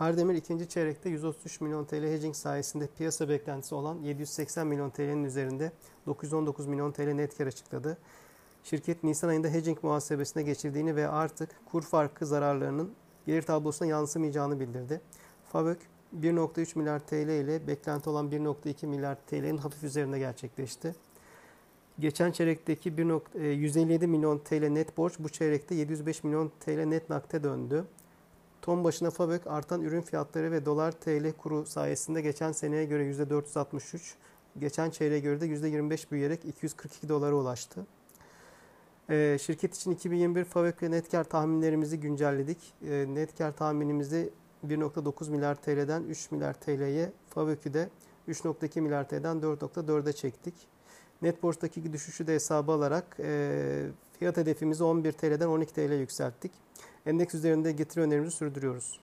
Kardemir ikinci çeyrekte 133 milyon TL hedging sayesinde piyasa beklentisi olan 780 milyon TL'nin üzerinde 919 milyon TL net kar açıkladı. Şirket Nisan ayında hedging muhasebesine geçirdiğini ve artık kur farkı zararlarının gelir tablosuna yansımayacağını bildirdi. FAVÖK 1.3 milyar TL ile beklenti olan 1.2 milyar TL'nin hafif üzerinde gerçekleşti. Geçen çeyrekteki 1. 157 milyon TL net borç bu çeyrekte 705 milyon TL net nakde döndü. Ton başına FAVÖK artan ürün fiyatları ve dolar TL kuru sayesinde geçen seneye göre %463, geçen çeyreğe göre de %25 büyüyerek 242 dolara ulaştı. Ee, şirket için 2021 FAVÖK ve net kar tahminlerimizi güncelledik. Ee, net kar tahminimizi 1.9 milyar TL'den 3 milyar TL'ye, FAVÖK'ü de 3.2 milyar TL'den 4.4'e çektik. Net borçtaki düşüşü de hesaba alarak e, fiyat hedefimizi 11 TL'den 12 TL yükselttik. Endeks üzerinde getiri önerimizi sürdürüyoruz.